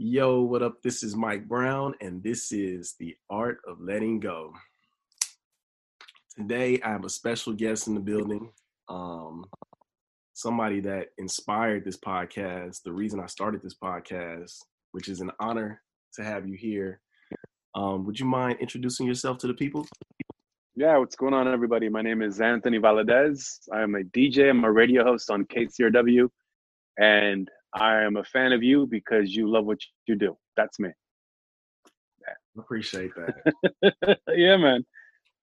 Yo, what up? This is Mike Brown, and this is The Art of Letting Go. Today, I have a special guest in the building. Um, somebody that inspired this podcast, the reason I started this podcast, which is an honor to have you here. Um, would you mind introducing yourself to the people? Yeah, what's going on, everybody? My name is Anthony Valadez. I am a DJ. I'm a radio host on KCRW, and I am a fan of you because you love what you do. That's me. Yeah. Appreciate that. yeah, man.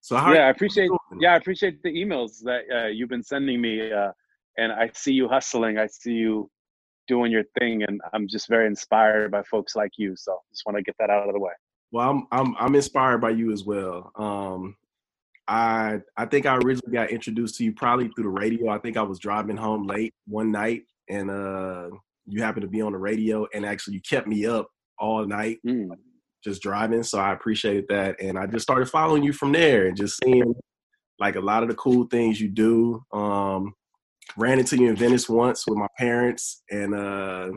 So yeah, I appreciate. Yeah, I appreciate the emails that uh, you've been sending me, uh, and I see you hustling. I see you doing your thing, and I'm just very inspired by folks like you. So just want to get that out of the way. Well, I'm I'm I'm inspired by you as well. Um, I I think I originally got introduced to you probably through the radio. I think I was driving home late one night, and uh, you happened to be on the radio and actually you kept me up all night mm. just driving. So I appreciated that. And I just started following you from there and just seeing like a lot of the cool things you do. Um, ran into you in Venice once with my parents and uh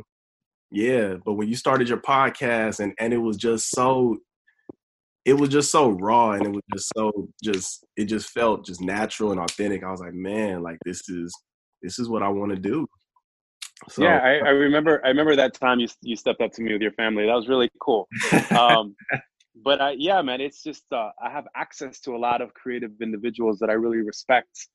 yeah, but when you started your podcast and and it was just so it was just so raw and it was just so just it just felt just natural and authentic. I was like, man, like this is this is what I want to do. So, yeah, I, I, remember. I remember that time you you stepped up to me with your family. That was really cool. Um, but I, yeah, man, it's just uh, I have access to a lot of creative individuals that I really respect,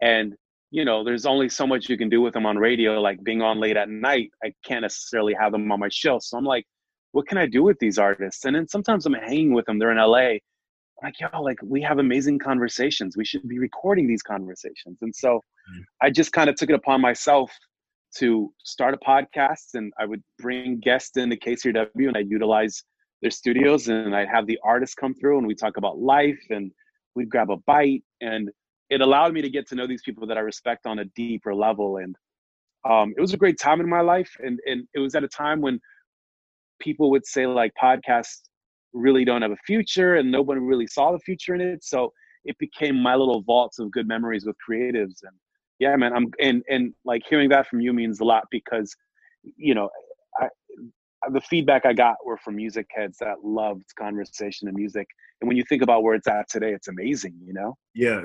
and you know, there's only so much you can do with them on radio. Like being on late at night, I can't necessarily have them on my show. So I'm like, what can I do with these artists? And then sometimes I'm hanging with them. They're in LA. I'm like, yo, like we have amazing conversations. We should be recording these conversations. And so mm. I just kind of took it upon myself to start a podcast and I would bring guests into KCRW and I'd utilize their studios and I'd have the artists come through and we talk about life and we'd grab a bite and it allowed me to get to know these people that I respect on a deeper level and um, it was a great time in my life and, and it was at a time when people would say like podcasts really don't have a future and nobody really saw the future in it so it became my little vaults of good memories with creatives and yeah man i'm and and like hearing that from you means a lot because you know I, the feedback i got were from music heads that loved conversation and music and when you think about where it's at today it's amazing you know? Yeah.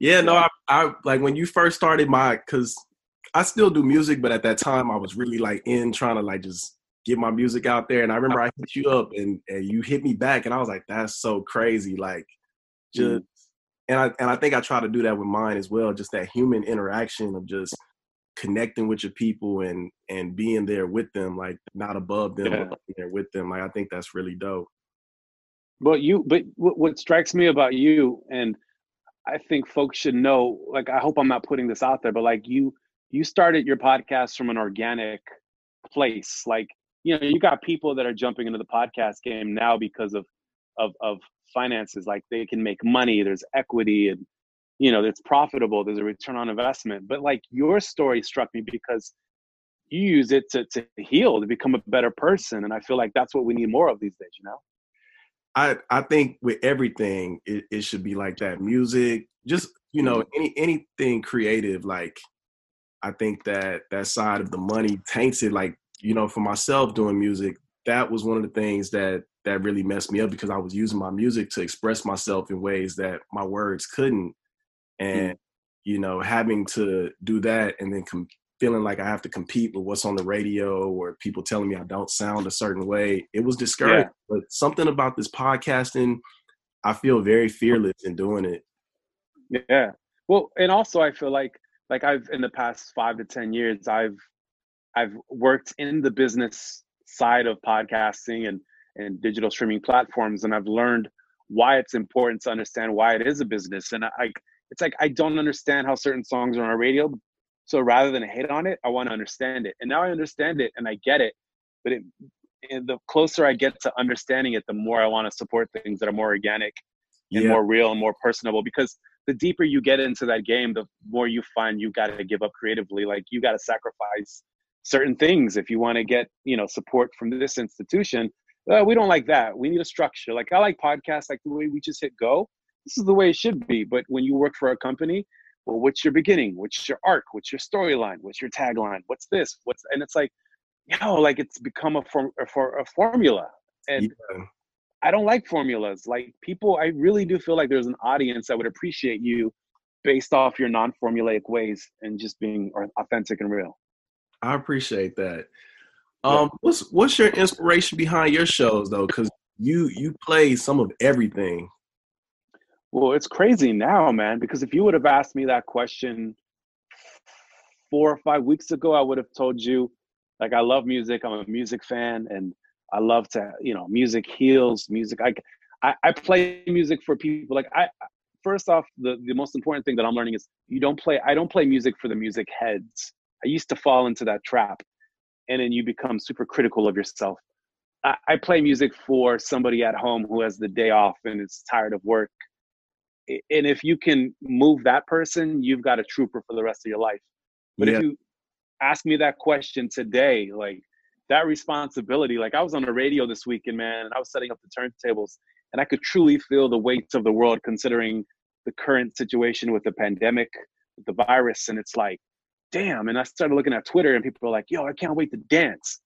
Yeah no i, I like when you first started my because i still do music but at that time i was really like in trying to like just get my music out there and i remember i hit you up and, and you hit me back and i was like that's so crazy like just mm and I and I think I try to do that with mine as well. Just that human interaction of just connecting with your people and and being there with them, like not above them, yeah. but there with them. Like I think that's really dope. But you, but what strikes me about you, and I think folks should know. Like I hope I'm not putting this out there, but like you, you started your podcast from an organic place. Like you know, you got people that are jumping into the podcast game now because of of of finances like they can make money there's equity and you know it's profitable there's a return on investment. But like your story struck me because you use it to, to heal to become a better person and i feel like that's what we need more of these days you know? I i think with everything it, it should be like that. Music just you know mm-hmm. any anything creative like i think that that side of the money taints it. Like you know for myself doing music that was one of the things that that really messed me up because I was using my music to express myself in ways that my words couldn't. And, mm. you know, having to do that and then com- feeling like I have to compete with what's on the radio or people telling me I don't sound a certain way, it was discouraging. Yeah. But something about this podcasting, I feel very fearless in doing it. Yeah. Well, and also I feel like like I've in the past five to ten years, I've I've worked in the business side of podcasting and and digital streaming platforms and i've learned why it's important to understand why it is a business. And i it's like i don't understand how certain songs are on a radio so rather than hate on it i want to understand it. And now i understand it and i get it but it and the closer i get to understanding it the more i want to support things that are more organic and yeah. more real and more personable because the deeper you get into that game the more you find you got to give up creatively. Like you got to sacrifice certain things if you want to get you know support from this institution uh, we don't like that. We need a structure. Like I like podcasts, like the way we just hit go. This is the way it should be. But when you work for a company, well, what's your beginning? What's your arc? What's your storyline? What's your tagline? What's this? What's and it's like you know, like it's become a form for a formula, and yeah. I don't like formulas. Like people, I really do feel like there's an audience that would appreciate you based off your non-formulaic ways and just being authentic and real. I appreciate that. Um, what's what's your inspiration behind your shows though? Because you you play some of everything. Well, it's crazy now, man. Because if you would have asked me that question four or five weeks ago, I would have told you, like, I love music. I'm a music fan, and I love to, you know, music heals. Music. I, I, I play music for people. Like, I first off, the the most important thing that I'm learning is you don't play. I don't play music for the music heads. I used to fall into that trap and then you become super critical of yourself. I, I play music for somebody at home who has the day off and is tired of work. And if you can move that person, you've got a trooper for the rest of your life. But yeah. if you ask me that question today, like that responsibility, like I was on the radio this weekend, man, and I was setting up the turntables, and I could truly feel the weight of the world considering the current situation with the pandemic, the virus. And it's like, damn. And I started looking at Twitter and people were like, yo, I can't wait to dance.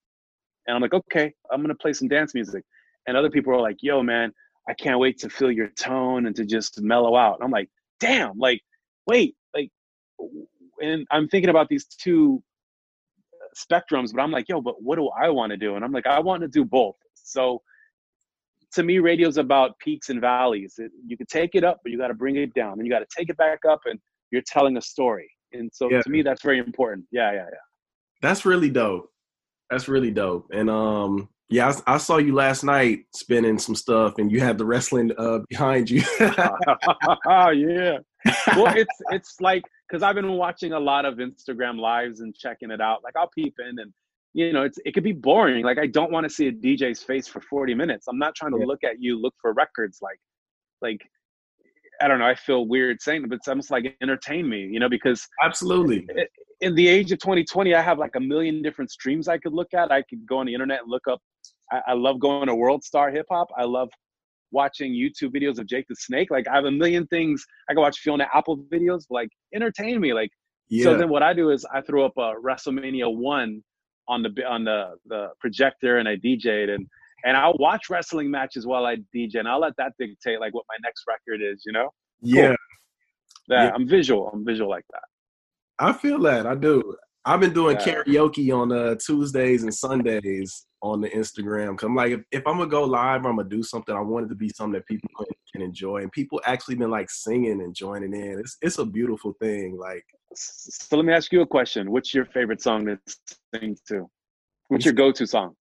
And I'm like, okay, I'm gonna play some dance music. And other people are like, yo, man, I can't wait to feel your tone and to just mellow out. And I'm like, damn, like, wait, like, and I'm thinking about these two uh, spectrums, but I'm like, yo, but what do I want to do? And I'm like, I want to do both. So to me, radio's about peaks and valleys. It, you can take it up, but you got to bring it down, and you got to take it back up, and you're telling a story and so yeah. to me that's very important. Yeah yeah yeah. That's really dope. That's really dope. And um yeah I, I, saw you last night spinning some stuff and you had the wrestling uh behind you. Oh yeah. Well it's it's like because i've been watching a lot of instagram lives and checking it out. Like i'll peep in and you know it's it could be boring. Like i don't want to see a dj's face for 40 minutes. I'm not trying to yeah. look at you look for records like like I don't know. I feel weird saying it, but it's almost like entertain me, you know, because absolutely in the age of 2020, I have like a million different streams I could look at. I could go on the internet and look up. I, I love going to World Star Hip Hop. I love watching YouTube videos of Jake the Snake. Like I have a million things. I can watch Fiona Apple videos. Like entertain me. Like yeah. so. Then what I do is I throw up a WrestleMania one on the on the the projector and I DJ it and and I'll watch wrestling matches while I DJ, and I'll let that dictate like what my next record is. You know? Yeah. Cool. Yeah, yeah. I'm visual. I'm visual like that. I feel that. I do. I've been doing yeah. karaoke on uh, Tuesdays and Sundays on the Instagram. Cause I'm like, if, if I'm gonna go live, I'm gonna do something. I want it to be something that people can, can enjoy, and people actually been like singing and joining in. It's it's a beautiful thing. Like, so let me ask you a question. What's your favorite song to sing to? What's your go-to song?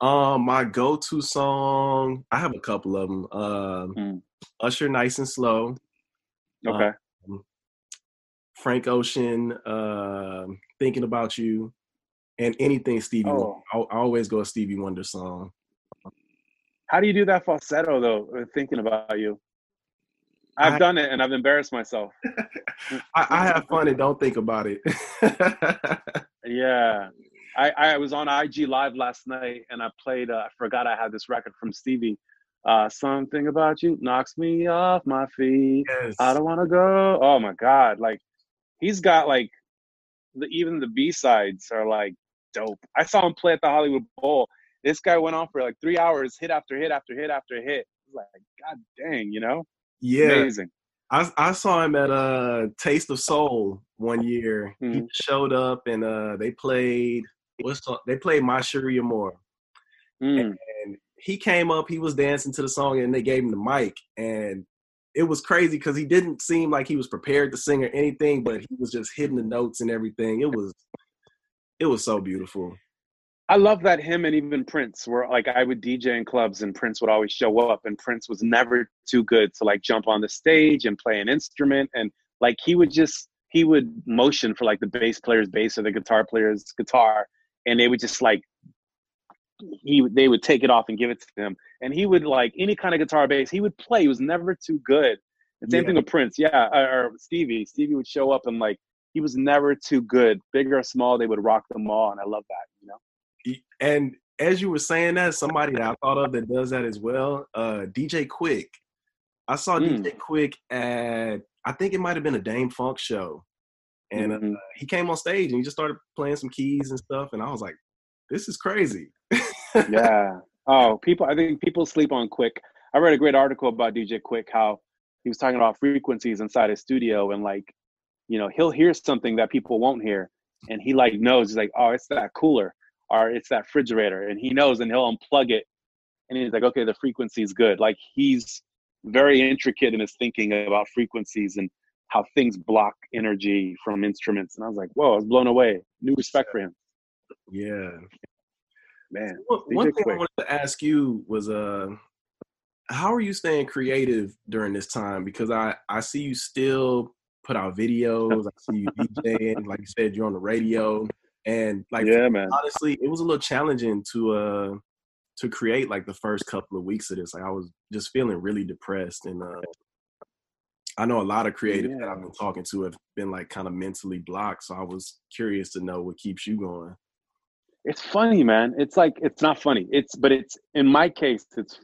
Um, my go-to song, I have a couple of them. Um, mm. Usher, "Nice and Slow." Okay. Um, Frank Ocean, uh, "Thinking About You," and anything Stevie. Oh. I, I always go a Stevie Wonder song. How do you do that falsetto though? Thinking about you. I've I, done it and I've embarrassed myself. I, I, have fun and don't think about it. yeah. I, I was on IG Live last night and I played. Uh, I forgot I had this record from Stevie. Uh, something about you knocks me off my feet. Yes. I don't want to go. Oh my god! Like he's got like the even the B sides are like dope. I saw him play at the Hollywood Bowl. This guy went on for like three hours, hit after hit after hit after hit. Like god dang, you know? Yeah, amazing. I I saw him at a uh, Taste of Soul one year. Mm-hmm. He showed up and uh, they played what's they played My Cherie Amour. Mm. And he came up, he was dancing to the song, and they gave him the mic. And it was crazy because he didn't seem like he was prepared to sing or anything, but he was just hitting the notes and everything. It was it was so beautiful. I love that him and even Prince were like I would DJ in clubs and Prince would always show up and Prince was never too good to like jump on the stage and play an instrument and like he would just he would motion for like the bass player's bass or the guitar player's guitar and they would just like he they would take it off and give it to him. And he would like any kind of guitar bass he would play. He was never too good. The same yeah. thing with prince. Yeah or, or, stevie. Stevie would show up and like he was never too good. Big or small they would rock them all and i love that you know? And as you were saying that somebody that i thought of that does that as well uh dj Quik. I saw mm. dj Quik at i think it might have been a Dâm-Funk show and uh, mm-hmm. uh, he came on stage and he just started playing some keys and stuff. And I was like, this is crazy. yeah. Oh, people. I think people sleep on Quik. I read a great article about DJ Quik, how he was talking about frequencies inside his studio and like, you know, he'll hear something that people won't hear, and he like knows. He's like, oh, it's that cooler or it's that refrigerator, and he knows, and he'll unplug it, and he's like, okay, the frequency is good. Like he's very intricate in his thinking about frequencies and how things block energy from instruments. And I was like, whoa, I was blown away. New respect for him. Yeah. Man. So one thing Quik. I wanted to ask you was uh how are you staying creative during this time? Because I I see you still put out videos. I see you DJing. like you said, you're on the radio, and like yeah, man. Honestly, it was a little challenging to uh to create like the first couple of weeks of this. Like I was just feeling really depressed, and uh I know a lot of creatives yeah. that I've been talking to have been like kind of mentally blocked. So I was curious to know what keeps you going. It's funny, man. It's like it's not funny. It's but it's in my case, it's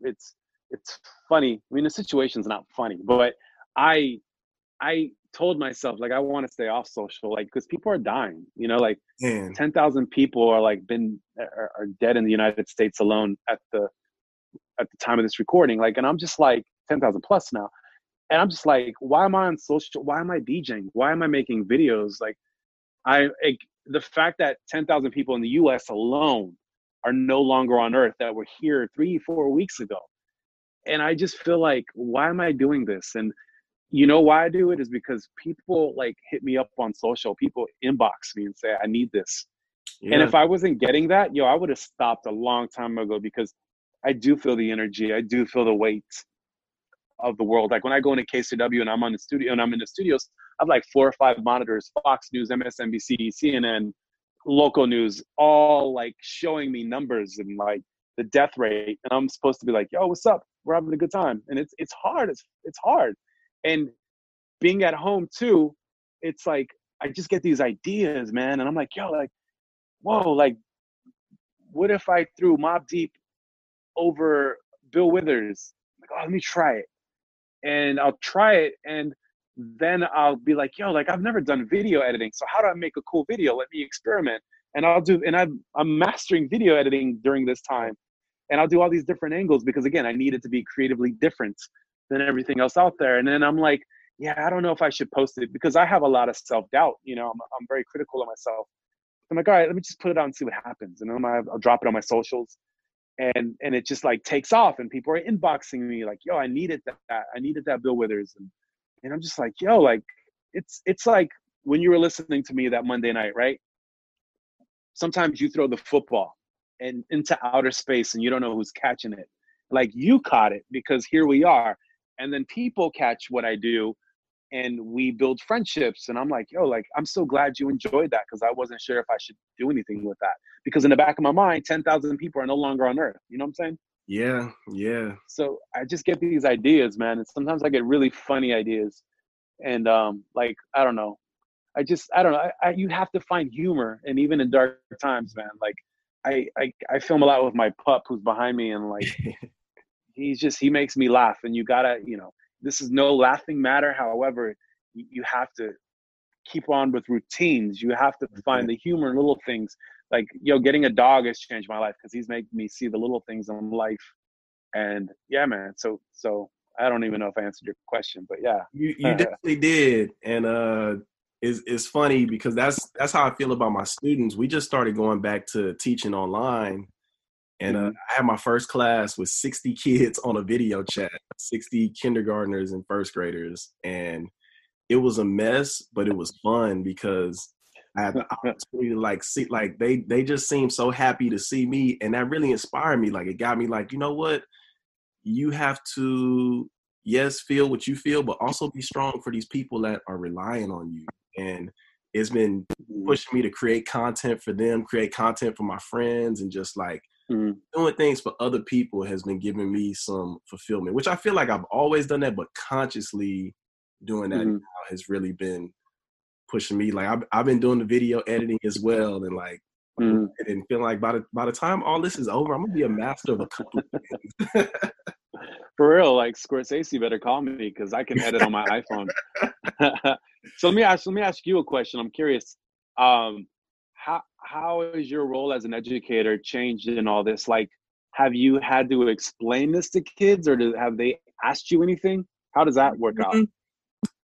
it's it's funny. I mean, the situation's not funny, but I I told myself like I want to stay off social, like because people are dying. You know, like Man. ten thousand people are like been are, are dead in the United States alone at the at the time of this recording. Like, and I'm just like ten thousand plus now, and I'm just like, why am I on social? Why am I DJing? Why am I making videos? Like, I like, the fact that ten thousand people in the U.S. alone are no longer on Earth that were here three, four weeks ago. And I just feel like, why am I doing this? And you know why I do it is because people like hit me up on social. People inbox me and say, I need this. Yeah. And if I wasn't getting that, yo, I would have stopped a long time ago because I do feel the energy. I do feel the weight of the world. Like when I go into KCRW and I'm on the studio and I'm in the studios, I have like four or five monitors, Fox News, MSNBC, CNN, local news all like showing me numbers and like the death rate. And i'm supposed to be like yo what's up? We're having a good time. And it's it's hard. It's it's hard. And being at home too it's like i just get these ideas man. And i'm like yo like whoa like what if i threw Mobb Deep over bill withers? Like oh let me try it and i'll try it and then I'll be like, yo, like I've never done video editing. So how do I make a cool video? Let me experiment. And I'll do, and I'm, I'm mastering video editing during this time. And I'll do all these different angles because again, I need it to be creatively different than everything else out there. And then I'm like, yeah, I don't know if I should post it because I have a lot of self doubt. You know, I'm, I'm very critical of myself. I'm like, all right, let me just put it out and see what happens. And then I'll, I'll drop it on my socials and and it just like takes off and people are inboxing me like yo i needed that i needed that bill withers and and i'm just like yo like it's it's like when you were listening to me that monday night right? Sometimes you throw the football and into outer space and you don't know who's catching it. Like you caught it because here we are and then people catch what i do and we build friendships and i'm like yo like i'm so glad you enjoyed that because i wasn't sure if i should do anything with that because in the back of my mind 10000 people are no longer on earth you know what i'm saying yeah, yeah. So I just get these ideas, man, and sometimes I get really funny ideas, and um, like I don't know, I just I don't know. I, I, you have to find humor, and even in dark times, man. Like I I I film a lot with my pup who's behind me, and like he's just he makes me laugh, and you gotta you know this is no laughing matter. However, you, you have to keep on with routines. You have to find the humor in little things. Like yo getting a dog has changed my life because he's made me see the little things in life. And yeah man so so i don't even know if i answered your question but yeah. You, you definitely did. And uh it's, it's funny because that's that's how i feel about my students. We just started going back to teaching online and uh, mm-hmm. i had my first class with 60 kids on a video chat 60 kindergartners and first graders and it was a mess but it was fun because I had the opportunity to like see like they they just seemed so happy to see me and that really inspired me. Like it got me like, you know what? You have to yes, feel what you feel, but also be strong for these people that are relying on you. And it's been mm-hmm. pushing me to create content for them, create content for my friends, and just like mm-hmm. doing things for other people has been giving me some fulfillment, which I feel like I've always done that, but consciously doing that mm-hmm. now has really been pushing me. Like I've, I've been doing the video editing as well, and like mm. and feeling like by the by the time all this is over, I'm gonna be a master of a couple things. For real, like Scorsese better call me because I can edit on my iPhone. so let me ask let me ask you a question. I'm curious. Um, how how is your role as an educator changed in all this? Like, have you had to explain this to kids, or do, have they asked you anything? How does that work out? Mm-hmm.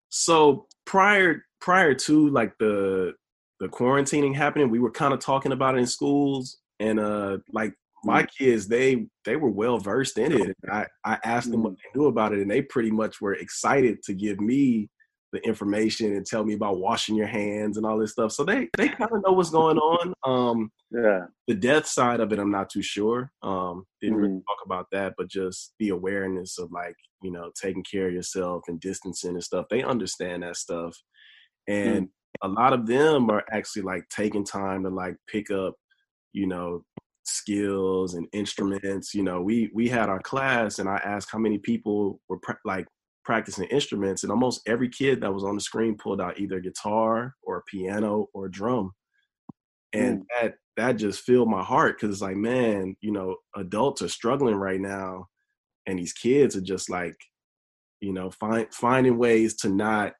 So prior prior to like the the quarantining happening, we were kind of talking about it in schools, and uh, like my mm-hmm. kids, they they were well versed in it. I I asked them what mm. they knew about it, and they pretty much were excited to give me the information and tell me about washing your hands and all this stuff. So they they kind of know what's going on. Um, yeah. The death side of it, I'm not too sure. Um, didn't mm really talk about that, but just the awareness of like you know taking care of yourself and distancing and stuff. They understand that stuff, and mm a lot of them are actually like taking time to like pick up, you know, skills and instruments. You know, we we had our class, and I asked how many people were pre- like practicing instruments, and almost every kid that was on the screen pulled out either a guitar or a piano or a drum, and mm. that that just filled my heart because it's like, man, you know, adults are struggling right now, and these kids are just like, you know, find finding ways to not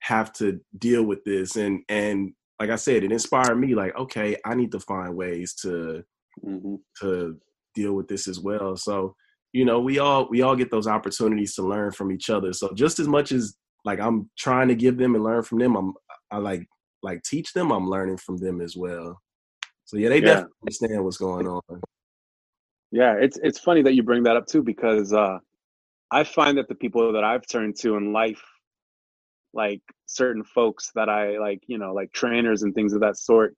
have to deal with this, and and like I said, it inspired me. Like, okay, I need to find ways to mm-hmm. to deal with this as well. So you know we all we all get those opportunities to learn from each other. So just as much as like i'm trying to give them and learn from them i'm i like like teach them i'm learning from them as well. So yeah they yeah. definitely understand what's going on. Yeah it's it's funny that you bring that up too because uh i find that the people that i've turned to in life like certain folks that i like you know like trainers and things of that sort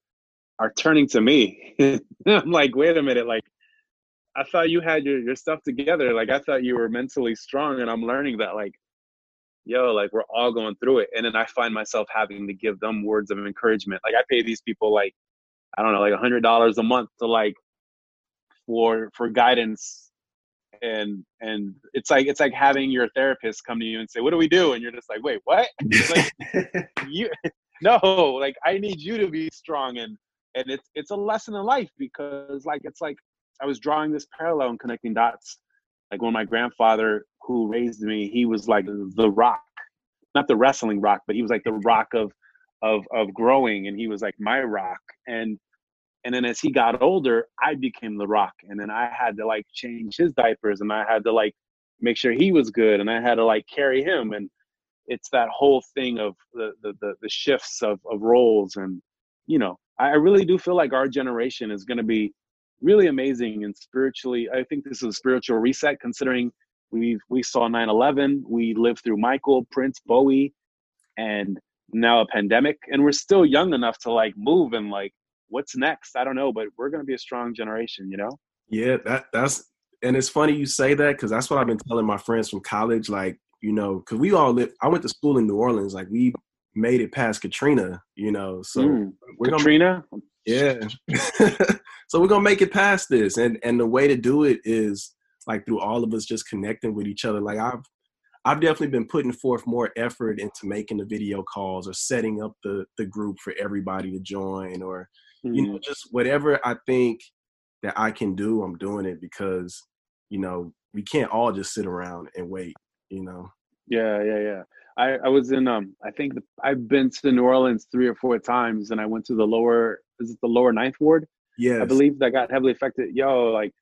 are turning to me. I'm like wait a minute like I thought you had your, your stuff together. Like I thought you were mentally strong and I'm learning that like, yo, like we're all going through it. And then I find myself having to give them words of encouragement. Like I pay these people like, I don't know, like a hundred dollars a month to like for for guidance and and it's like it's like having your therapist come to you and say, What do we do? And you're just like, Wait, what? like you no, like I need you to be strong and and it's it's a lesson in life because like it's like I was drawing this parallel and connecting dots. Like when my grandfather, who raised me, he was like the rock, not the wrestling rock, but he was like the rock of of of growing, and he was like my rock. And and then as he got older, I became the rock, and then I had to like change his diapers, and I had to like make sure he was good, and I had to like carry him, and it's that whole thing of the the the, the shifts of of roles, and you know, I really do feel like our generation is going to be really amazing and spiritually i think this is a spiritual reset considering we we saw 9-11 we lived through michael prince bowie and now a pandemic and we're still young enough to like move and like what's next? I don't know but we're going to be a strong generation you know? Yeah that that's and it's funny you say that because that's what i've been telling my friends from college like you know because we all live i went to school in new orleans like we made it past katrina you know so mm, we're katrina? gonna, yeah so we're gonna make it past this and and the way to do it is like through all of us just connecting with each other like i've i've definitely been putting forth more effort into making the video calls or setting up the the group for everybody to join or mm-hmm. you know mm-hmm. just whatever i think that i can do i'm doing it because you know we can't all just sit around and wait you know yeah yeah yeah I, I was in um I think the, I've been to New Orleans three or four times and I went to the lower is it the lower ninth ward yeah, I believe that got heavily affected. Yo, like,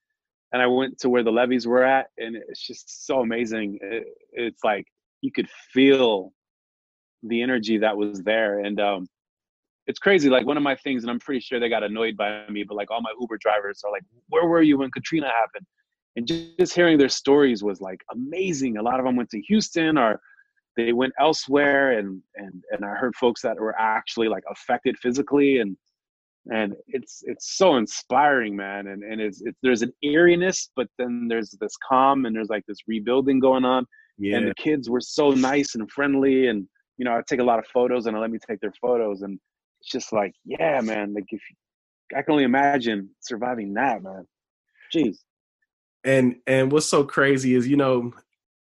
and I went to where the levees were at, and it's just so amazing. It, it's like you could feel the energy that was there, and um, it's crazy. Like one of my things, and I'm pretty sure they got annoyed by me, but like all my Uber drivers are like, "Where were you when Katrina happened?" And just, just hearing their stories was like amazing. A lot of them went to Houston or they went elsewhere, and and and I heard folks that were actually like affected physically and and it's it's so inspiring man and and it's, it's there's an eeriness but then there's this calm and there's like this rebuilding going on. Yeah. and the kids were so nice and friendly and you know i take a lot of photos and i let me take their photos and it's just like yeah man like if i can only imagine surviving that man. Jeez. And and what's so crazy is you know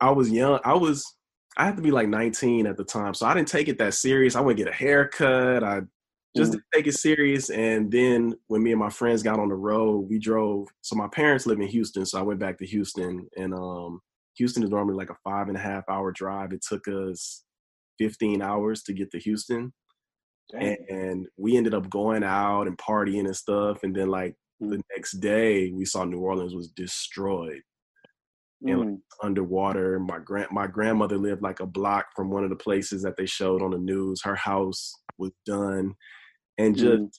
i was young i was i had to be like 19 at the time so i didn't take it that serious i went get a haircut i just didn't take it serious. And then when me and my friends got on the road, we drove. So my parents live in Houston, so I went back to Houston. And um, Houston is normally like a five and a half hour drive. It took us 15 hours to get to Houston. and, and, we ended up going out and partying and stuff. And then like mm. the next day, we saw New Orleans was destroyed and like, mm. underwater. My grand my grandmother lived like a block from one of the places that they showed on the news. Her house was done, and just mm.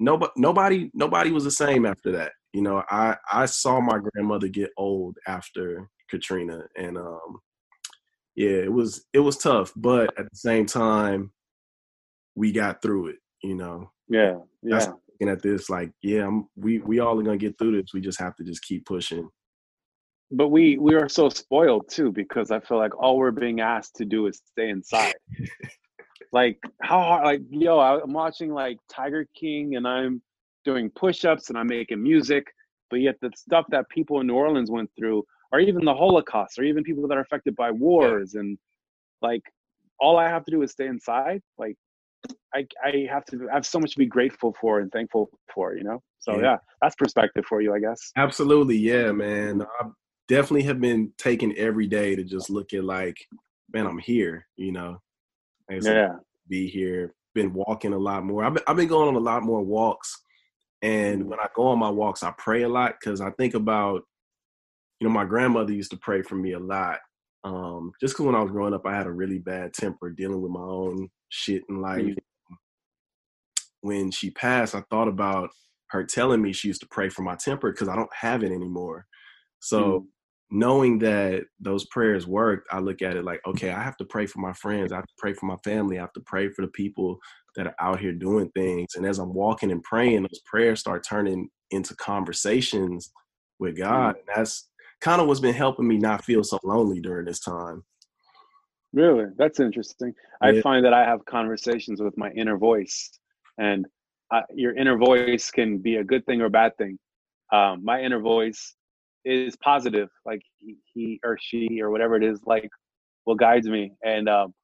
nobody nobody nobody was the same after that. You know, I I saw my grandmother get old after Katrina, and um, yeah, it was it was tough, but at the same time, we got through it. You know. Yeah. Yeah. That's looking at this like, yeah, I'm, we we all are gonna get through this. We just have to just keep pushing but we we are so spoiled too because I feel like all we're being asked to do is stay inside. like how hard? Like yo, I'm watching like Tiger King and I'm doing push-ups and I'm making music, but yet the stuff that people in New Orleans went through, or even the Holocaust, or even people that are affected by wars, and like all I have to do is stay inside. Like I I have to I have so much to be grateful for and thankful for, you know. So yeah, yeah that's perspective for you, I guess. Absolutely, yeah, man. Um, Definitely have been taking every day to just look at like, man, I'm here, you know. yeah. Be here. Been walking a lot more. I've been, I've been going on a lot more walks. And mm-hmm. when I go on my walks, I pray a lot because I think about, you know, my grandmother used to pray for me a lot. Um, just because when I was growing up, I had a really bad temper dealing with my own shit in life. Mm-hmm. When she passed, I thought about her telling me she used to pray for my temper because I don't have it anymore. So mm-hmm knowing that those prayers worked, I look at it like, okay, I have to pray for my friends. I have to pray for my family. I have to pray for the people that are out here doing things. And as I'm walking and praying, those prayers start turning into conversations with God. And that's kind of what's been helping me not feel so lonely during this time. Really? That's interesting. Yeah. I find that I have conversations with my inner voice, and I, your inner voice can be a good thing or a bad thing. Um, my inner voice is positive like he, he, or she or whatever it is like what guides me. And um,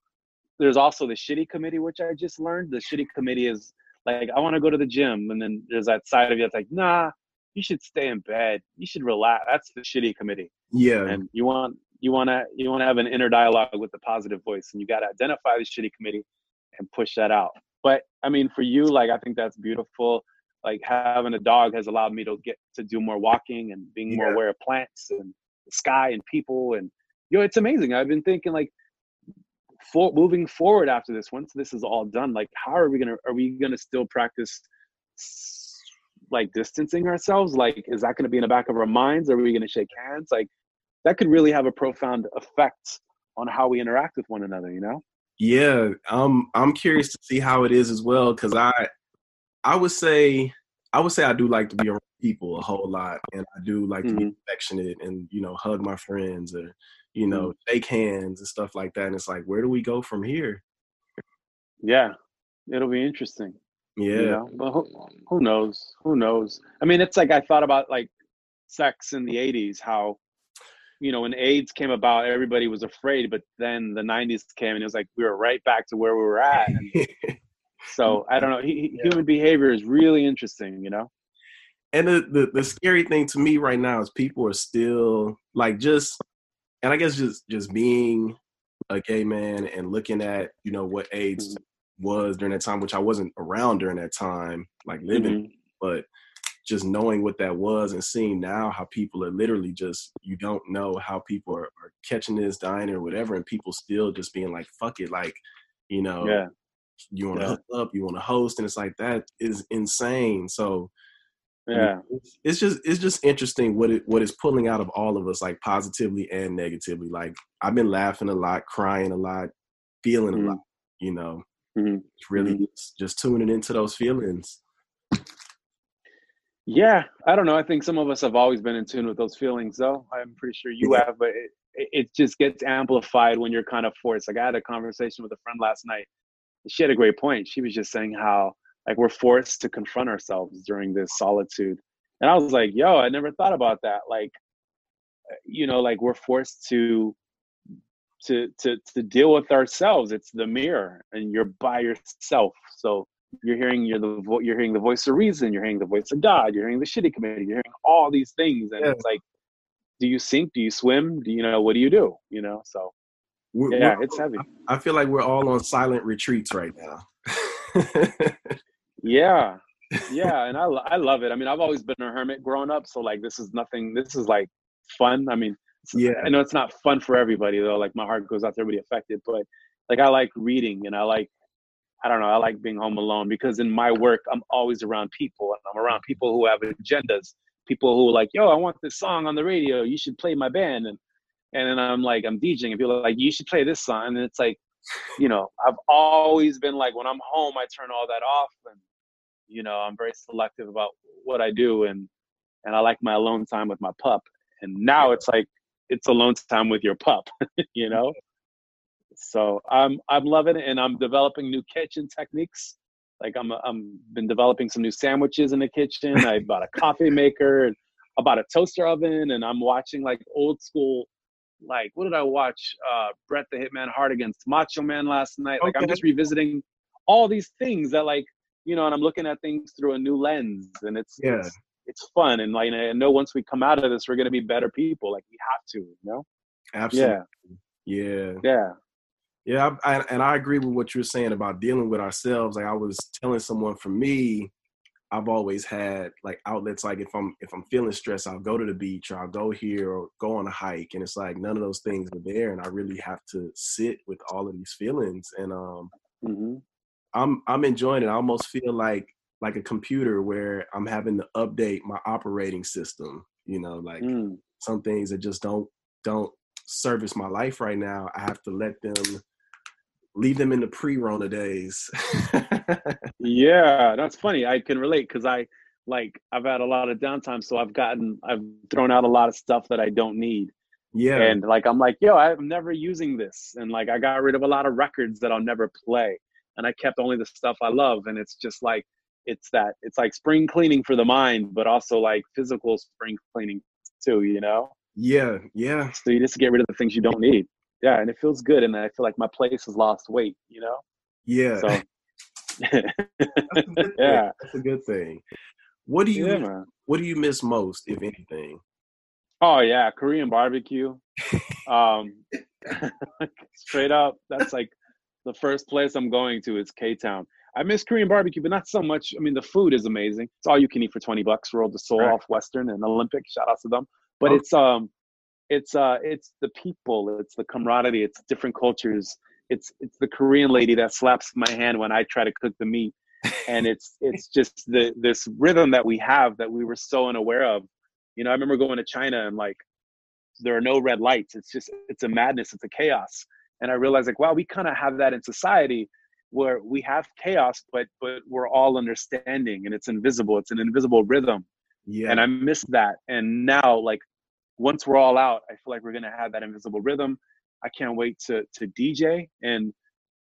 there's also the shitty committee which i just learned. The shitty committee is like i want to go to the gym and then there's that side of you that's like nah you should stay in bed. You should relax that's the shitty committee. Yeah. And you want you want to you want to have an inner dialogue with the positive voice and you got to identify the shitty committee and push that out. But i mean for you like i think that's beautiful like having a dog has allowed me to get to do more walking and being yeah. more aware of plants and the sky and people and you know it's amazing. I've been thinking like for moving forward after this once this is all done like how are we gonna are we gonna still practice like distancing ourselves? Like is that gonna be in the back of our minds? Are we gonna shake hands? Like that could really have a profound effect on how we interact with one another you know? Yeah um i'm curious to see how it is as well because i I would say I would say I do like to be around people a whole lot, and I do like mm-hmm. to be mm-hmm. affectionate and you know hug my friends or you know mm-hmm. shake hands and stuff like that. And it's like, where do we go from here? Yeah, it'll be interesting. Yeah, you know? but who, who knows? Who knows? I mean, it's like I thought about like sex in the '80s, how you know when AIDS came about, everybody was afraid, but then the '90s came and it was like we were right back to where we were at. And, So I don't know. He, yeah. Human behavior is really interesting, you know. And the, the the scary thing to me right now is people are still like just, and I guess just just being a gay man and looking at you know what AIDS mm-hmm. was during that time, which I wasn't around during that time, like living, mm-hmm. but just knowing what that was and seeing now how people are literally just you don't know how people are, are catching this dying or whatever and people still just being like fuck it like you know yeah you want to yeah. hook up, you want to host, and it's like that is insane. So yeah, it's just it's just interesting what it what is pulling out of all of us, like positively and negatively. Like I've been laughing a lot, crying a lot, feeling mm-hmm. a lot. You know, mm-hmm. it's really mm-hmm. just, just tuning into those feelings. Yeah, I don't know. I think some of us have always been in tune with those feelings, though. I'm pretty sure you have, but it, it just gets amplified when you're kind of forced. Like I had a conversation with a friend last night she had a great point. She was just saying how like we're forced to confront ourselves during this solitude. And I was like, yo, I never thought about that. Like, you know, like we're forced to to to to deal with ourselves. It's the mirror, and you're by yourself. So you're hearing you're the vo- you're hearing the voice of reason. You're hearing the voice of God. You're hearing the shitty committee. You're hearing all these things, and yeah. it's like, do you sink? Do you swim? Do you know what do you do? You know, so we're, yeah, we're, it's heavy. I feel like we're all on silent retreats right now. yeah, yeah, and I I love it. I mean, I've always been a hermit growing up, so like this is nothing. This is like fun. I mean, yeah, I know it's not fun for everybody though. Like my heart goes out to everybody affected, but like I like reading and I like I don't know, I like being home alone because in my work I'm always around people and I'm around people who have agendas. People who are like, yo, I want this song on the radio. You should play my band. And and then I'm like, I'm DJing and people are like, you should play this song. And it's like, you know, I've always been like when I'm home I turn all that off and you know, I'm very selective about what I do and and I like my alone time with my pup. And now it's like it's alone time with your pup, you know? So I'm I'm loving it, and I'm developing new kitchen techniques. Like I'm I'm been developing some new sandwiches in the kitchen. I bought a coffee maker, and I bought a toaster oven, and I'm watching like old school. Like what did I watch? Uh, Bret the Hitman Hart against Macho Man last night. Like okay. I'm just revisiting all these things that like you know, and I'm looking at things through a new lens, and it's yeah. it's, it's fun. And like I know once we come out of this, we're gonna be better people. Like we have to, you know. Absolutely. Yeah. Yeah. Yeah. Yeah, I, I, and I agree with what you're saying about dealing with ourselves. Like I was telling someone, for me, I've always had like outlets. Like if I'm if I'm feeling stressed, I'll go to the beach or I'll go here or go on a hike, and it's like none of those things are there, and I really have to sit with all of these feelings. And um, mm-hmm. I'm I'm enjoying it. I almost feel like like a computer where I'm having to update my operating system. You know, like mm. some things that just don't don't service my life right now. I have to let them leave them in the pre-Rona days. yeah, that's funny. I can relate because I like I've had a lot of downtime, so I've gotten I've thrown out a lot of stuff that I don't need. Yeah, and like I'm like, yo, I'm never using this, and like I got rid of a lot of records that I'll never play, and I kept only the stuff I love, and it's just like it's that it's like spring cleaning for the mind, but also like physical spring cleaning too, you know. Yeah, yeah. So you just get rid of the things you don't need yeah, and it feels good, and I feel like my place has lost weight. You know. Yeah. So. that's yeah, that's a good thing. What do you yeah, What do you miss most, if anything? Oh yeah, Korean barbecue. um, straight up, that's like the first place I'm going to is K Town. I miss Korean barbecue, but not so much. I mean, the food is amazing. It's all you can eat for twenty bucks. Road to Seoul right. off Western and Olympic. Shout out to them. But oh. it's um, it's uh it's the people it's the camaraderie it's different cultures it's it's the korean lady that slaps my hand when i try to cook the meat. And it's it's just the this rhythm that we have that we were so unaware of. You know i remember going to china and like there are no red lights. It's just it's a madness. It's a chaos. And i realized like wow we kind of have that in society where we have chaos but but we're all understanding and it's invisible. It's an invisible rhythm. Yeah. And i miss that. And now like once we're all out, I feel like we're gonna have that invisible rhythm. I can't wait to to DJ and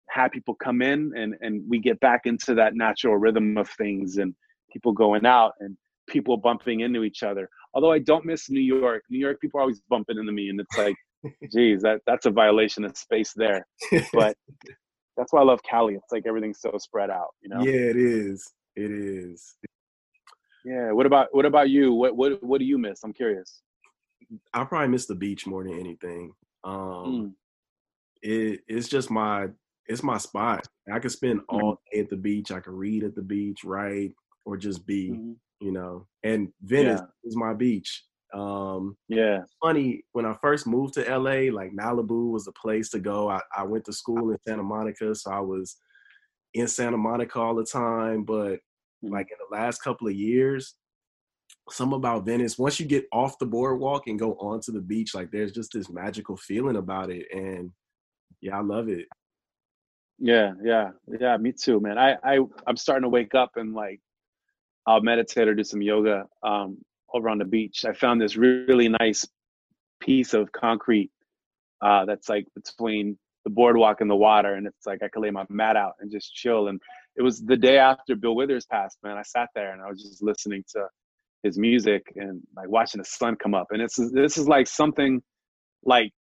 have people come in and and we get back into that natural rhythm of things and people going out and people bumping into each other. Although I don't miss New York. New York people are always bumping into me and it's like, geez, that that's a violation of space there. But that's why I love Cali. It's like everything's so spread out, you know? Yeah, it is. It is. Yeah. What about what about you? What what what do you miss? I'm curious. I probably miss the beach more than anything. Um, mm. it, it's just my it's my spot. I could spend all day at the beach. I could read at the beach, write, or just be, mm-hmm. you know. And Venice yeah. is my beach. Um, yeah. Funny when I first moved to LA, like Malibu was the place to go. I, I went to school in Santa Monica, so I was in Santa Monica all the time. But mm-hmm. like in the last couple of years, some about Venice. Once you get off the boardwalk and go onto the beach, like there's just this magical feeling about it, and yeah, I love it. Yeah, yeah, yeah. Me too, man. I I I'm starting to wake up and like I'll meditate or do some yoga um, over on the beach. I found this really nice piece of concrete uh, that's like between the boardwalk and the water, and it's like I could lay my mat out and just chill. And it was the day after Bill Withers passed, man. I sat there and I was just listening to his music and like watching the sun come up. And it's this is like something like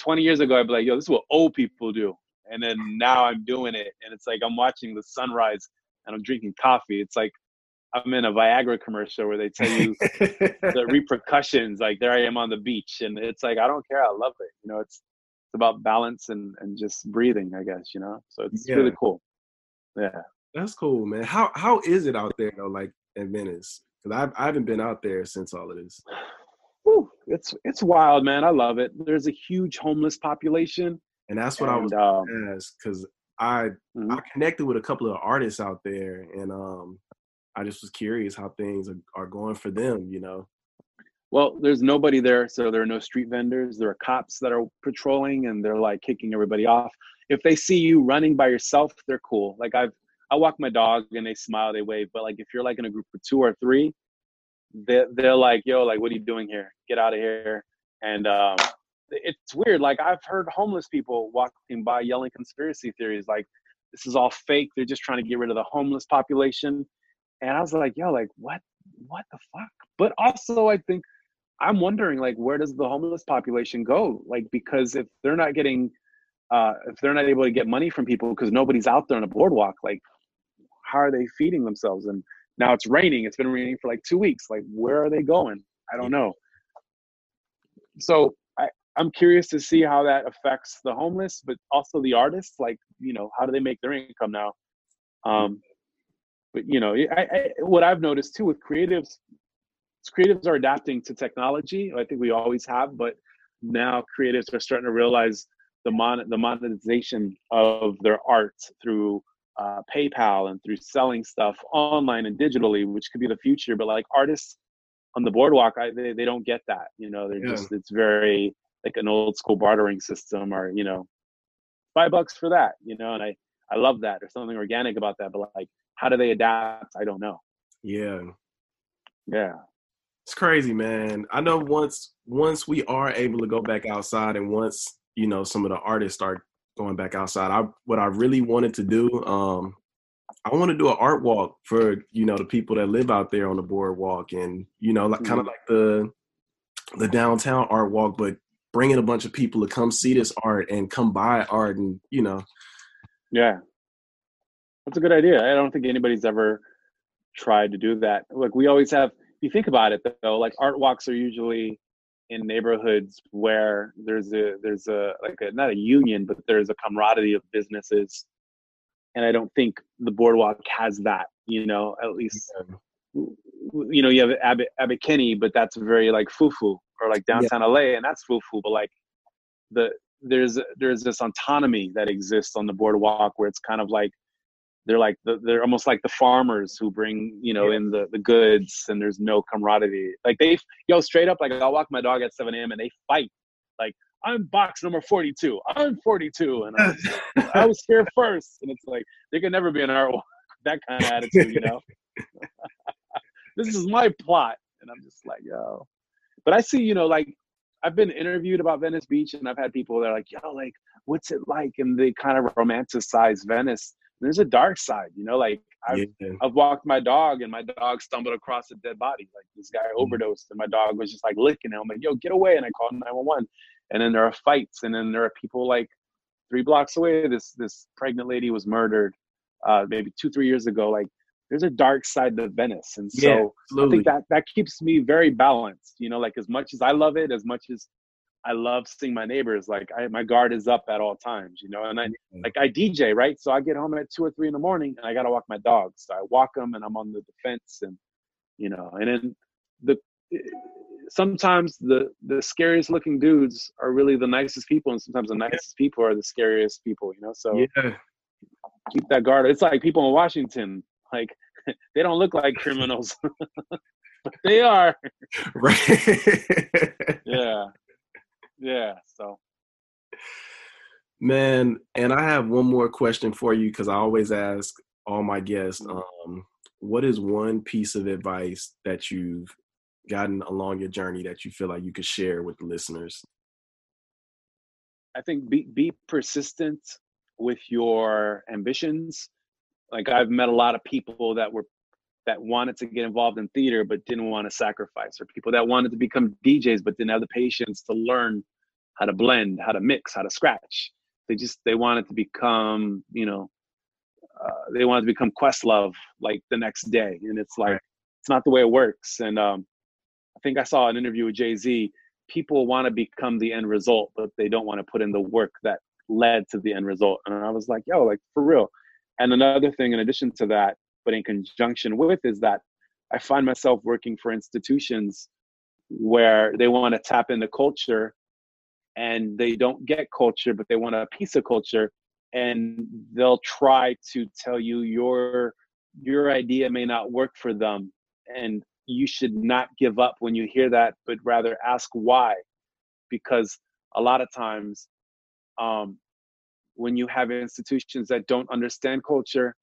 20 years ago, I'd be like, yo, this is what old people do. And then now I'm doing it. And it's like I'm watching the sunrise and I'm drinking coffee. It's like I'm in a Viagra commercial where they tell you the repercussions. Like there I am on the beach. And it's like I don't care. I love it. You know, it's it's about balance and, and just breathing, I guess, you know. So it's yeah. really cool. Yeah. That's cool, man. How how is it out there though, like in Venice? Because I I haven't been out there since all of this. Whew, it's it's wild, man. I love it. There's a huge homeless population, and that's what and, I was um, ask because I mm-hmm. I connected with a couple of artists out there, and um, I just was curious how things are, are going for them. You know. Well, there's nobody there, so there are no street vendors. There are cops that are patrolling, and they're like kicking everybody off. If they see you running by yourself, they're cool. Like I've I walk my dog, and they smile, they wave. But like if you're like in a group of two or three, they they're like, "Yo, like what are you doing here? Get out of here!" And um, it's weird. Like I've heard homeless people walking by yelling conspiracy theories, like this is all fake. They're just trying to get rid of the homeless population. And I was like, yo, like what, what the fuck? But also, I think I'm wondering, like, where does the homeless population go? Like, because if they're not getting, uh, if they're not able to get money from people because nobody's out there on a boardwalk, like, how are they feeding themselves? And now it's raining. It's been raining for like two weeks. Like, where are they going? I don't know. So I'm curious to see how that affects the homeless, but also the artists. Like, you know, how do they make their income now? Um, but you know, I, I, what I've noticed too with creatives, creatives are adapting to technology. I think we always have, but now creatives are starting to realize the mon the monetization of their art through uh, PayPal and through selling stuff online and digitally, which could be the future. But like artists on the boardwalk, I, they they don't get that. You know, they're yeah. just it's very like an old school bartering system or you know five bucks for that you know and i i love that there's something organic about that but like how do they adapt i don't know yeah yeah it's crazy man i know once once we are able to go back outside and once you know some of the artists start going back outside. I what i really wanted to do um I want to do an art walk for you know the people that live out there on the boardwalk, and you know, like mm-hmm. kind of like the the downtown art walk, but bringing a bunch of people to come see this art and come buy art and you know. Yeah. That's a good idea. I don't think anybody's ever tried to do that. Like we always have you think about it though like art walks are usually in neighborhoods where there's a there's a like a not a union but there's a camaraderie of businesses and i don't think the boardwalk has that you know at least you know you have abbot, abbot kinney but that's very like foo-foo or like downtown yeah. LA, and that's foo. But like the there's there's this autonomy that exists on the boardwalk where it's kind of like they're like the, they're almost like the farmers who bring you know yeah. in the the goods, and there's no camaraderie. Like they yo straight up like I'll walk my dog at 7 a.m. and they fight like I'm box number 42. I'm 42, and I was, I was here first. And it's like there can never be an art walk that kind of attitude, you know. this is my plot, and I'm just like, yo, but I see, you know, like I've been interviewed about Venice Beach, and I've had people that are like, "Yo, like, what's it like?" And they kind of romanticize Venice. There's a dark side, you know. Like I've, yeah. I've walked my dog, and my dog stumbled across a dead body. Like this guy mm-hmm. overdosed, and my dog was just like licking him. I'm like, "Yo, get away!" And I called 911. And then there are fights, and then there are people like three blocks away. This this pregnant lady was murdered, uh, maybe two three years ago. Like there's a dark side to Venice. And so yeah, I think that that keeps me very balanced. You know, like as much as I love it, as much as I love seeing my neighbors, like I, my guard is up at all times, you know, and I, like I DJ, right? So I get home at two or three in the morning and I got to walk my dogs. So I walk them and I'm on the defense and, you know, and then the, sometimes the, the scariest looking dudes are really the nicest people. And sometimes the nicest people are the scariest people, you know? So yeah. keep that guard. It's like people in Washington, like they don't look like criminals, but they are. Right. yeah. Yeah. So. Man, and I have one more question for you because I always ask all my guests, mm-hmm. um, what is one piece of advice that you've gotten along your journey that you feel like you could share with the listeners? I think be be persistent with your ambitions like I've met a lot of people that were that wanted to get involved in theater but didn't want to sacrifice, or people that wanted to become DJs but didn't have the patience to learn how to blend, how to mix, how to scratch. They just they wanted to become, you know, uh, they wanted to become Questlove like the next day, and it's like it's not the way it works. And um, I think I saw an interview with Jay Z. People want to become the end result, but they don't want to put in the work that led to the end result. And I was like, yo, like for real, And another thing, in addition to that, but in conjunction with, is that I find myself working for institutions where they want to tap into culture and they don't get culture, but they want a piece of culture. And they'll try to tell you your your idea may not work for them. And you should not give up when you hear that, but rather ask why. Because a lot of times, um, when you have institutions that don't understand culture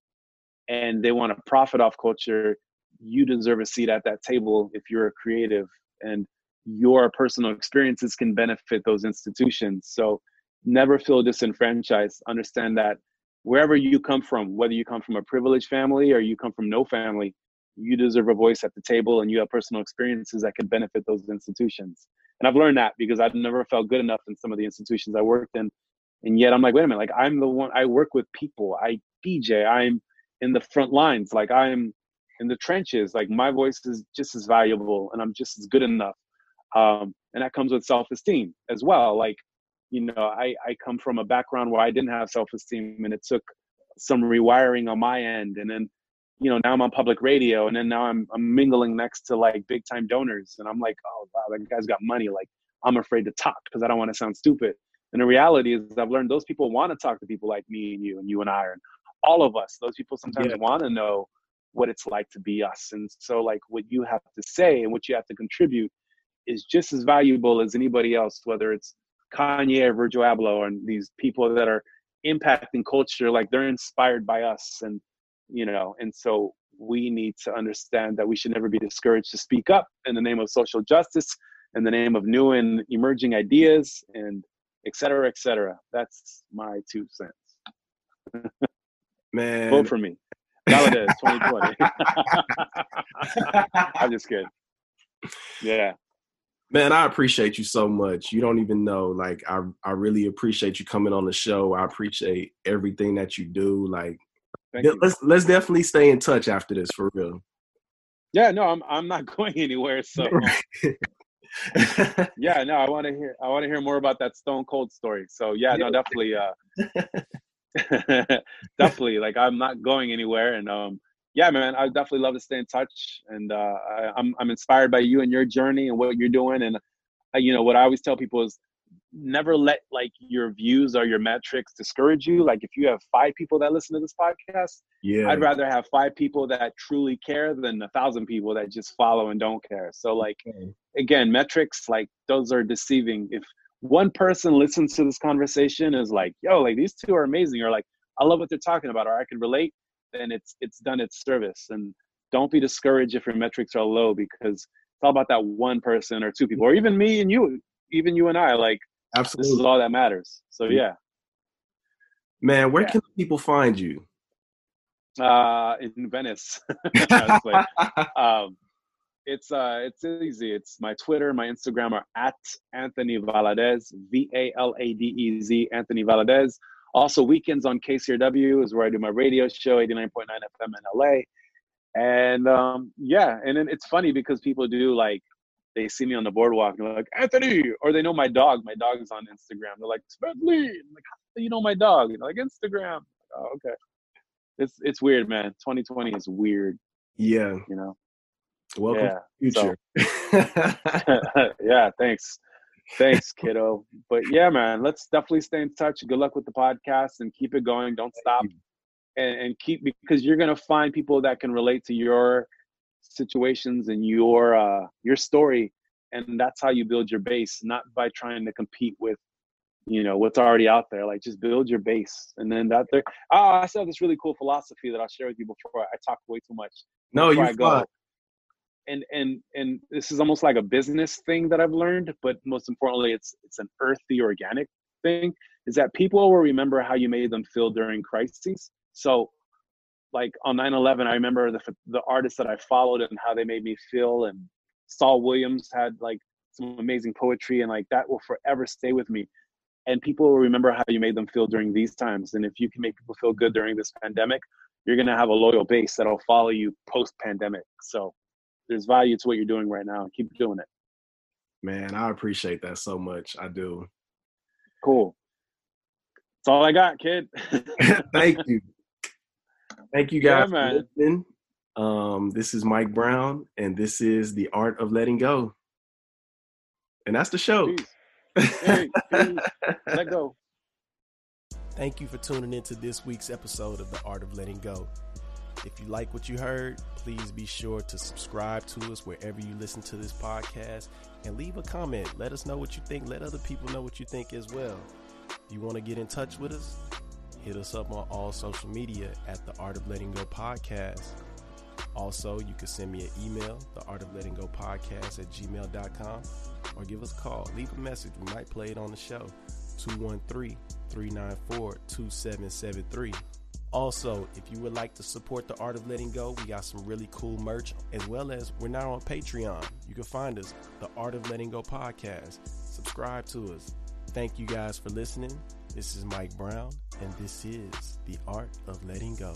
and they want to profit off culture, you deserve a seat at that table if you're a creative and your personal experiences can benefit those institutions. So never feel disenfranchised. Understand that wherever you come from, whether you come from a privileged family or you come from no family, you deserve a voice at the table and you have personal experiences that can benefit those institutions. And I've learned that because I've never felt good enough in some of the institutions I worked in. And yet I'm like, wait a minute, like I'm the one I work with people. I DJ, I'm in the front lines, like I'm in the trenches. Like my voice is just as valuable and I'm just as good enough. Um, and that comes with self-esteem as well. Like, you know, I, I come from a background where I didn't have self-esteem and it took some rewiring on my end. And then you know, now I'm on public radio and then now I'm, I'm mingling next to like big time donors. And I'm like, oh, wow, that guy's got money. Like, I'm afraid to talk because I don't want to sound stupid. And the reality is, I've learned those people want to talk to people like me and you and you and I and all of us. Those people sometimes yeah. want to know what it's like to be us. And so, like, what you have to say and what you have to contribute is just as valuable as anybody else, whether it's Kanye or Virgil Abloh and these people that are impacting culture, like they're inspired by us. And you know and so we need to understand that we should never be discouraged to speak up in the name of social justice in the name of new and emerging ideas and et cetera et cetera that's my two cents man vote for me Valadez 2020 i'm just kidding yeah Man, I appreciate you so much. You don't even know. Like, I I really appreciate you coming on the show. I appreciate everything that you do. Like, Thank let's you. let's definitely stay in touch after this for real. Yeah, no, I'm I'm not going anywhere. So yeah, no, I want to hear I want to hear more about that Stone Cold story. So yeah, no, definitely, uh, definitely. Like I'm not going anywhere, and um, yeah, man, I definitely love to stay in touch, and uh, I, I'm I'm inspired by you and your journey and what you're doing, and uh, you know what I always tell people is never let like your views or your metrics discourage you. Like if you have five people that listen to this podcast, yeah, I'd rather have five people that truly care than a thousand people that just follow and don't care. So like okay. again, metrics like those are deceiving. If one person listens to this conversation is like, yo, like these two are amazing, or like I love what they're talking about, or I can relate, then it's it's done its service. And don't be discouraged if your metrics are low because it's all about that one person or two people, or even me and you, even you and I. Like Absolutely. This is all that matters. So yeah. Man, where yeah. can people find you? Uh, in Venice. um, it's uh, it's easy. It's my Twitter, my Instagram are at Anthony Valadez, V A L A D E Z, Anthony Valadez. Also, weekends on KCRW is where I do my radio show, 89.9 FM in LA. And um, yeah, and then it's funny because people do like they see me on the boardwalk and they're like, Anthony, or they know my dog. My dog's on Instagram. They're like, Smedley. I'm like, how do you know my dog? And like, Instagram. oh, okay. It's it's weird, man. 2020 is weird. Yeah. You know. Welcome yeah. future. So, yeah, thanks. Thanks, kiddo. But yeah, man, let's definitely stay in touch. Good luck with the podcast and keep it going. Don't stop. And, and keep because you're gonna find people that can relate to your situations and your uh, your story, and that's how you build your base. Not by trying to compete with you know what's already out there. Like just build your base, and then that there. Oh, I saw this really cool philosophy that I'll share with you before I talk way too much. No, you go. And and and this is almost like a business thing that I've learned, but most importantly, it's it's an earthy, organic thing. Is that people will remember how you made them feel during crises. So like on 9-11 i remember the, the artists that i followed and how they made me feel and saul williams had like some amazing poetry and like that will forever stay with me and people will remember how you made them feel during these times and if you can make people feel good during this pandemic you're going to have a loyal base that'll follow you post pandemic so there's value to what you're doing right now keep doing it man i appreciate that so much i do cool that's all i got kid thank you Thank you guys yeah, for listening. Um, this is Mike Brown, and this is the art of letting go. And that's the show. Hey, Let go. Thank you for tuning into this week's episode of The Art of Letting Go. If you like what you heard, please be sure to subscribe to us wherever you listen to this podcast and leave a comment. Let us know what you think. Let other people know what you think as well. If you want to get in touch with us, hit us up on all social media at the Art of Letting Go Podcast. Also, you can send me an email, the art of letting go podcast at gmail.com, or give us a call. Leave a message. We might play it on the show. 213 394 2773. Also, if you would like to support the Art of Letting Go, we got some really cool merch, as well as we're now on Patreon. You can find us, the Art of Letting Go podcast. Subscribe to us. Thank you guys for listening. This is Mike Brown, and this is the Art of Letting Go.